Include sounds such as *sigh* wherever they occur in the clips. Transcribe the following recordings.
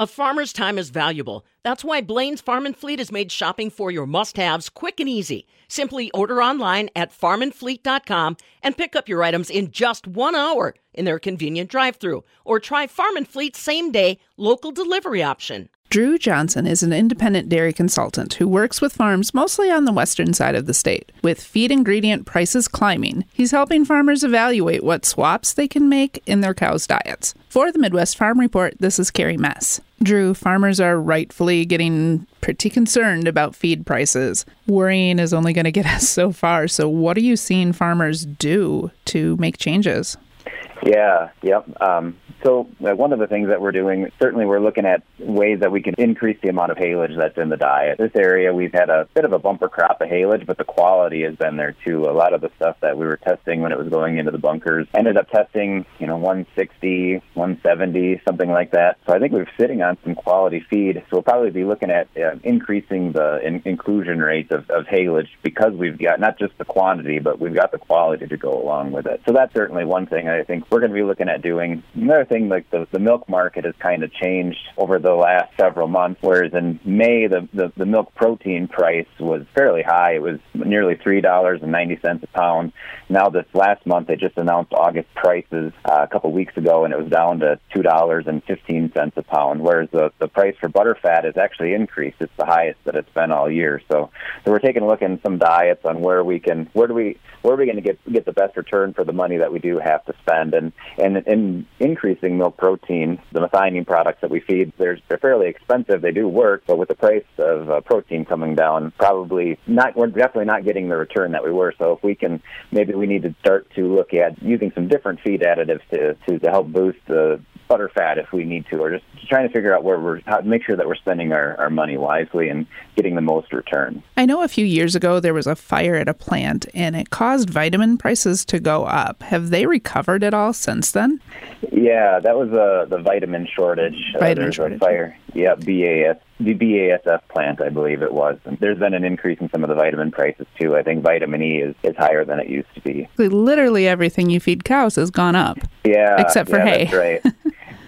A farmer's time is valuable. That's why Blain's Farm and Fleet has made shopping for your must haves quick and easy. Simply order online at farmandfleet.com and pick up your items in just one hour in their convenient drive through. Or try Farm and Fleet's same day local delivery option. Drew Johnson is an independent dairy consultant who works with farms mostly on the western side of the state. With feed ingredient prices climbing, he's helping farmers evaluate what swaps they can make in their cows' diets. For the Midwest Farm Report, this is Carrie Mess. Drew, farmers are rightfully getting pretty concerned about feed prices. Worrying is only going to get us *laughs* so far. So, what are you seeing farmers do to make changes? Yeah, yep. Um, so uh, one of the things that we're doing, certainly we're looking at ways that we can increase the amount of haylage that's in the diet. This area, we've had a bit of a bumper crop of haylage, but the quality has been there too. A lot of the stuff that we were testing when it was going into the bunkers ended up testing, you know, 160, 170, something like that. So I think we're sitting on some quality feed. So we'll probably be looking at uh, increasing the in- inclusion rate of, of haylage because we've got not just the quantity, but we've got the quality to go along with it. So that's certainly one thing I think we're going to be looking at doing. Another thing, like the, the milk market has kind of changed over the last several months, whereas in May, the, the, the milk protein price was fairly high. It was nearly $3.90 a pound. Now, this last month, they just announced August prices uh, a couple weeks ago, and it was down to $2.15 a pound, whereas the, the price for butterfat has actually increased. It's the highest that it's been all year. So, so we're taking a look in some diets on where we can, where do we, where are we going to get get the best return for the money that we do have to spend, and and in increasing milk protein, the methionine products that we feed, they're they're fairly expensive. They do work, but with the price of uh, protein coming down, probably not. We're definitely not getting the return that we were. So if we can, maybe we need to start to look at using some different feed additives to to, to help boost the butter fat if we need to, or just trying to figure out where we're how to make sure that we're spending our, our money wisely and getting the most return. I know a few years ago there was a fire at a plant and it caused vitamin prices to go up. Have they recovered at all since then? Yeah, that was uh, the vitamin shortage. Vitamin uh, shortage. fire. Yeah, BAS the BASF plant, I believe it was. And there's been an increase in some of the vitamin prices too. I think vitamin E is, is higher than it used to be. Literally everything you feed cows has gone up. Yeah, except for yeah, hay. That's right. *laughs*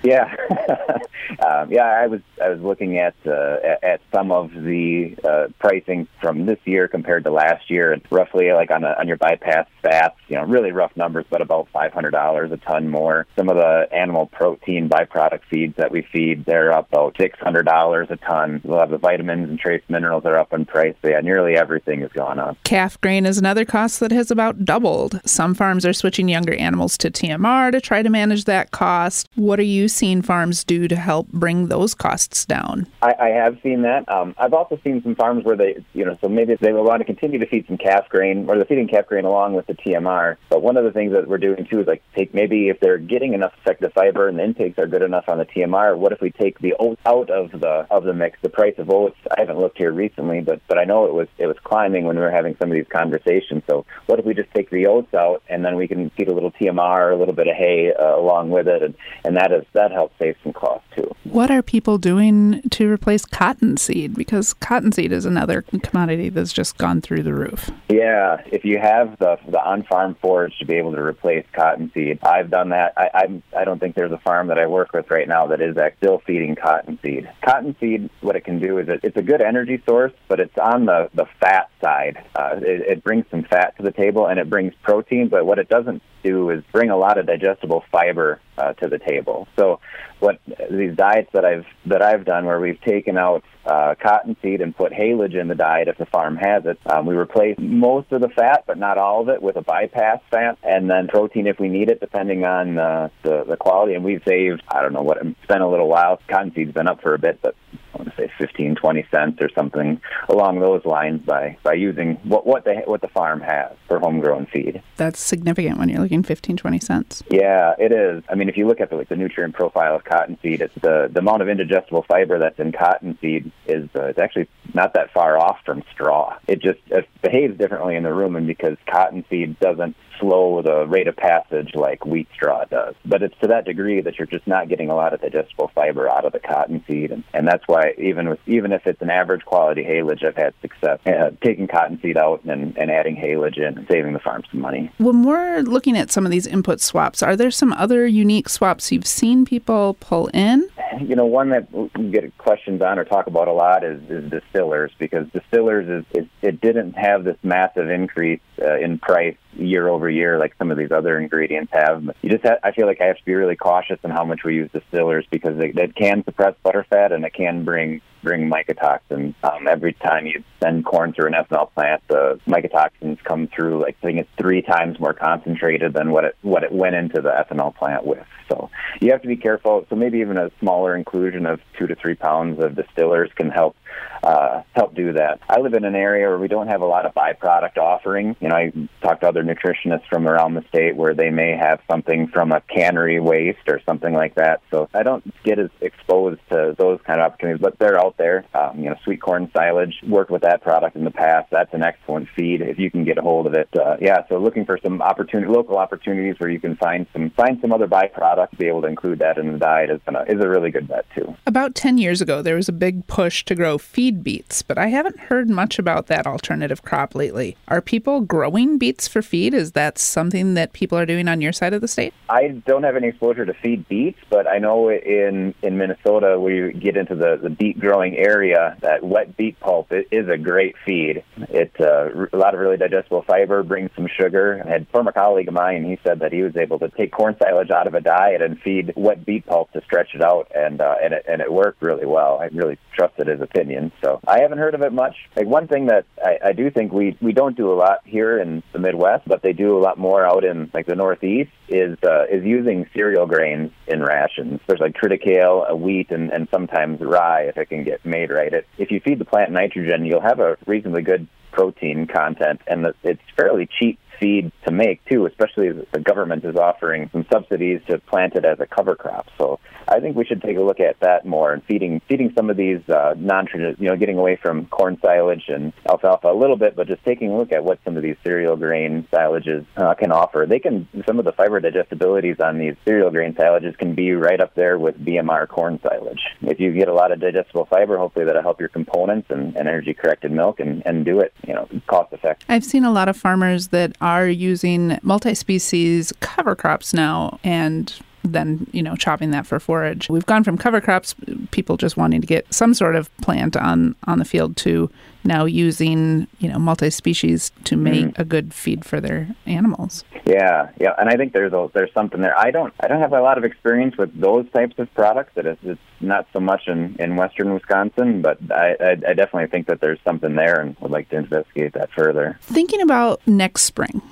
yeah, *laughs* um, yeah. I was I was looking at uh, at some of the uh, pricing from this year compared to last year, and roughly like on a, on your bypass fats, you know, really rough numbers, but about five hundred dollars a ton more. Some of the animal protein byproduct feeds that we feed, they're up about six hundred dollars a ton. A lot of the vitamins and trace minerals are up in price. Yeah, nearly everything has gone up. Calf grain is another cost that has about doubled. Some farms are switching younger animals to TMR to try to manage that cost. What are you seeing farms do to help bring those costs down? I, I have seen that. Um, I've also seen some farms where they, you know, so maybe if they want to continue to feed some calf grain, or they're feeding calf grain along with the TMR. But one of the things that we're doing too is like take maybe if they're getting enough effective fiber and the intakes are good enough on the TMR, what if we take the oats out of the of the mix? The price of oats, I haven't looked here recently, but but I know it was it was climbing when we were having some of these conversations. So what if we just take the oats out and then we can feed a little TMR, a little bit of hay uh, along with it, and and that is that helps save some cost too. What are people doing to replace cottonseed? Because cottonseed is another commodity that's just gone through the roof. Yeah, if you have the the on-farm forage to be able to replace cottonseed, I've done that. I I'm, I don't think there's a farm that I work with right now that is still feeding cottonseed. Cottonseed, what it can do is it, it's a good energy source, but it's on the the fat side. Uh, it, it brings some fat to the table and it brings protein, but what it doesn't do is bring a lot of digestible fiber uh, to the table. So, what these diets that I've that I've done, where we've taken out uh, cottonseed and put haylage in the diet if the farm has it, um, we replace most of the fat, but not all of it, with a bypass fat, and then protein if we need it, depending on uh, the the quality. And we've saved I don't know what it's been a little while. Cottonseed's been up for a bit, but want to say 15, 20 cents or something along those lines by by using what what the what the farm has for homegrown feed. That's significant when you're looking 15, 20 cents. Yeah, it is. I mean, if you look at the, like the nutrient profile of cottonseed, it's the the amount of indigestible fiber that's in cottonseed is uh, it's actually not that far off from straw. It just it behaves differently in the rumen because cottonseed doesn't slow the rate of passage like wheat straw does. But it's to that degree that you're just not getting a lot of digestible fiber out of the cottonseed, and, and that's why even with even if it's an average quality haylage, I've had success uh, taking cottonseed out and, and adding haylage in and saving the farm some money. When we're looking at some of these input swaps, are there some other unique swaps you've seen people pull in? You know, one that we get questions on or talk about a lot is, is distillers because distillers is, is it didn't have this massive increase uh, in price year over year like some of these other ingredients have. You just have, I feel like I have to be really cautious in how much we use distillers because it, it can suppress butterfat and it can bring bring mycotoxins. Um, every time you send corn through an ethanol plant, the mycotoxins come through like I think it's three times more concentrated than what it what it went into the ethanol plant with. So you have to be careful. So maybe even a smaller inclusion of two to three pounds of distillers can help uh, help do that. I live in an area where we don't have a lot of byproduct offering. You know, I talked to other nutritionists from around the state where they may have something from a cannery waste or something like that. So I don't get as exposed to those kind of opportunities, but they're out there. Um, you know, sweet corn silage, worked with that product in the past. That's an excellent feed if you can get a hold of it. Uh, yeah, so looking for some opportunity, local opportunities where you can find some find some other byproduct, be able to include that in the diet is, is a really good bet too. About 10 years ago, there was a big push to grow feed beets, but I haven't heard much about that alternative crop lately. Are people growing beets for feed? Is that something that people are doing on your side of the state? I don't have any exposure to feed beets, but I know in in Minnesota we get into the the beet growing area that wet beet pulp is a great feed. It uh, a lot of really digestible fiber, brings some sugar. I had a former colleague of mine. He said that he was able to take corn silage out of a diet and feed wet beet pulp to stretch it out, and uh, and it and it worked really well. I really trusted his opinion. So I haven't heard of it much. Like one thing that I, I do think we we don't do a lot here in the Midwest, but they do a lot more out in like the Northeast is uh, is using cereal grains in rations. There's like triticale, wheat, and, and sometimes rye if it can get made right. It, if you feed the plant nitrogen, you'll have a reasonably good protein content, and it's fairly cheap feed to make too, especially the government is offering some subsidies to plant it as a cover crop. So I think we should take a look at that more and feeding feeding some of these uh, non you know, getting away from corn silage and alfalfa a little bit, but just taking a look at what some of these cereal grain silages uh, can offer. They can some of the fiber digestibilities on these cereal grain silages can be right up there with BMR corn silage. If you get a lot of digestible fiber, hopefully that'll help your components and, and energy corrected milk and, and do it, you know, cost effective. I've seen a lot of farmers that are using multi-species cover crops now and then you know chopping that for forage. We've gone from cover crops, people just wanting to get some sort of plant on on the field, to now using you know multi-species to make mm. a good feed for their animals. Yeah, yeah, and I think there's a, there's something there. I don't I don't have a lot of experience with those types of products. That it's, it's not so much in in western Wisconsin, but I, I I definitely think that there's something there, and would like to investigate that further. Thinking about next spring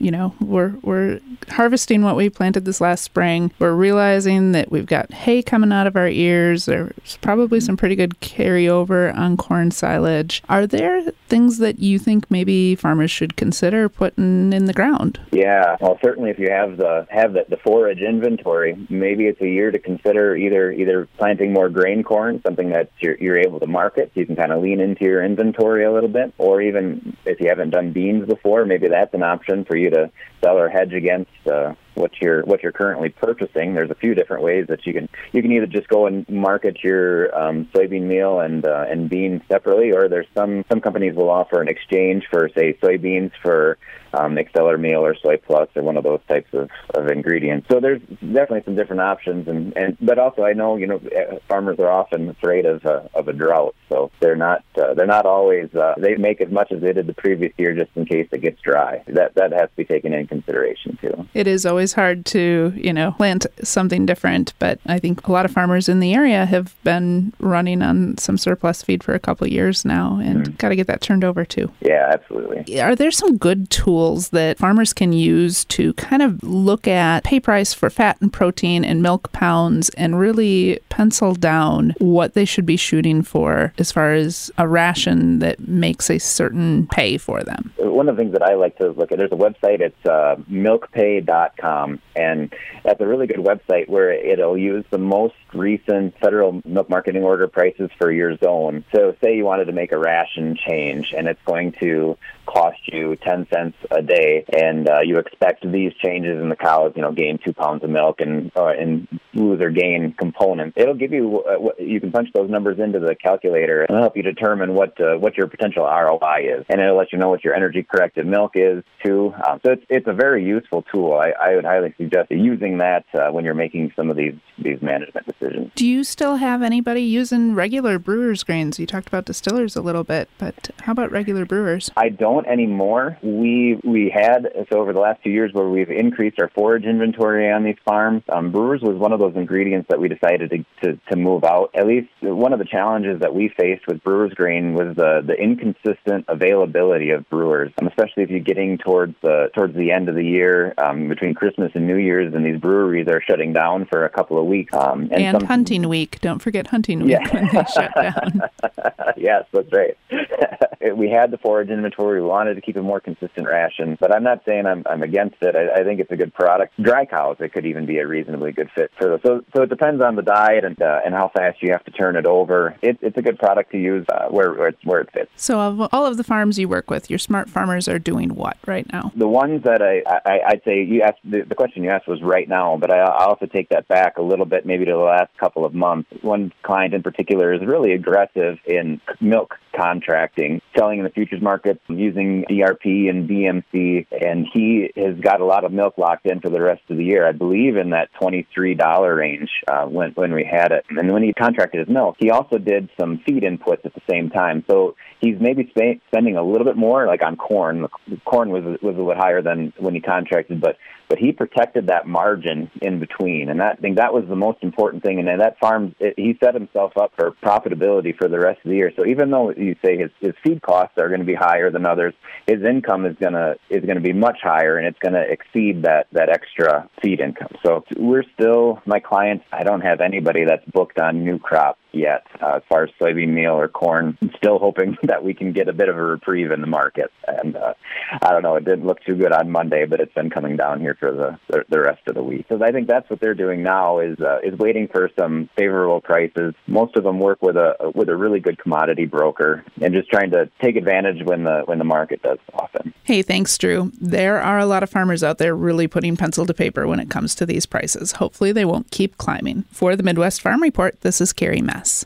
you know, we're we're harvesting what we planted this last spring. We're realizing that we've got hay coming out of our ears. There's probably some pretty good carryover on corn silage. Are there things that you think maybe farmers should consider putting in the ground? Yeah, well, certainly if you have the have the, the forage inventory, maybe it's a year to consider either either planting more grain corn, something that you're, you're able to market, so you can kind of lean into your inventory a little bit, or even if you haven't done beans before, maybe that's an option for you to sell or hedge against uh, what you're what you're currently purchasing. There's a few different ways that you can you can either just go and market your um, soybean meal and uh, and beans separately, or there's some some companies will offer an exchange for say soybeans for um, meal or Soy Plus or one of those types of, of ingredients. So there's definitely some different options, and, and but also I know you know eh, farmers are often afraid of uh, of a drought, so they're not uh, they're not always uh, they make as much as they did the previous year just in case it gets dry. That that has to be taken in consideration too. It is always hard to you know plant something different, but I think a lot of farmers in the area have been running on some surplus feed for a couple years now, and mm-hmm. got to get that turned over too. Yeah, absolutely. Are there some good tools? tools that farmers can use to kind of look at pay price for fat and protein and milk pounds and really pencil down what they should be shooting for as far as a ration that makes a certain pay for them. One of the things that I like to look at, there's a website, it's uh, milkpay.com, Um, and that's a really good website where it'll use the most recent federal milk marketing order prices for your zone. So, say you wanted to make a ration change and it's going to cost you 10 cents a day, and uh, you expect these changes in the cows, you know, gain two pounds of milk and uh, and lose or gain components. It'll give you uh, what, you can punch those numbers into the calculator and help you determine what uh, what your potential ROI is, and it'll let you know what your energy corrected milk is too. Um, so it's it's a very useful tool. I, I would highly suggest using that uh, when you're making some of these these management decisions. Do you still have anybody using regular brewers grains? You talked about distillers a little bit, but how about regular brewers? I don't anymore. We we had so over the last few years where we've increased our forage inventory on these farms. Um, brewers was one of those ingredients that we decided to, to, to move out. At least one of the challenges that we faced with brewers grain was the the inconsistent availability of brewers, um, especially if you're getting towards the towards the end of the year um, between Christmas and New Year's, and these breweries are shutting down for a couple of weeks. Um, and, and some, hunting week. Don't forget hunting week yeah. when they shut down. *laughs* *laughs* yes, that's right. *laughs* we had the forage inventory. We wanted to keep a more consistent ration, but I'm not saying I'm, I'm against it. I, I think it's a good product. Dry cows, it could even be a reasonably good fit for those. So, so it depends on the diet and uh, and how fast you have to turn it over. It, it's a good product to use uh, where where, where it fits. So, of all of the farms you work with, your smart farmers are doing what right now? The ones that I, I I'd say you asked the, the question you asked was right now, but I, I also take that back a little bit, maybe to the last couple of months. One client in particular is really aggressive in milk contracting, selling in the futures market using DRP and DMC, and he has got a lot of milk locked in for the rest of the year. I believe in that twenty-three dollar range uh, when when we had it. And when he contracted his milk, he also did some feed inputs at the same time. So he's maybe sp- spending a little bit more, like on corn. Corn was was a little higher than when he contracted, but but he protected that margin in between, and that I think that was the most important thing. And that farm, it, he set himself up for profitability for the rest of the year. So even though you say his his feed costs are going to be higher than others, his income is gonna is going to be much higher, and it's going to exceed that that extra feed income. So we're still my clients. I don't have anybody that's booked on new crop yet uh, as far as soybean meal or corn. I'm *laughs* still hoping *laughs* that we can get a bit of a reprieve in the market. And uh, I don't know, it didn't look too good on Monday, but it's been coming down here for the the, rest of the week. So I think that's what they're doing now is uh, is waiting for some favorable prices. Most of them work with a with a really good commodity broker and just trying to take advantage when the when the market does soften. Hey, thanks, Drew. There are a lot of farmers out there really putting pencil to paper when it comes to these prices. Hopefully, they won't keep climbing. For the Midwest Farm Report, this is Carrie Mess.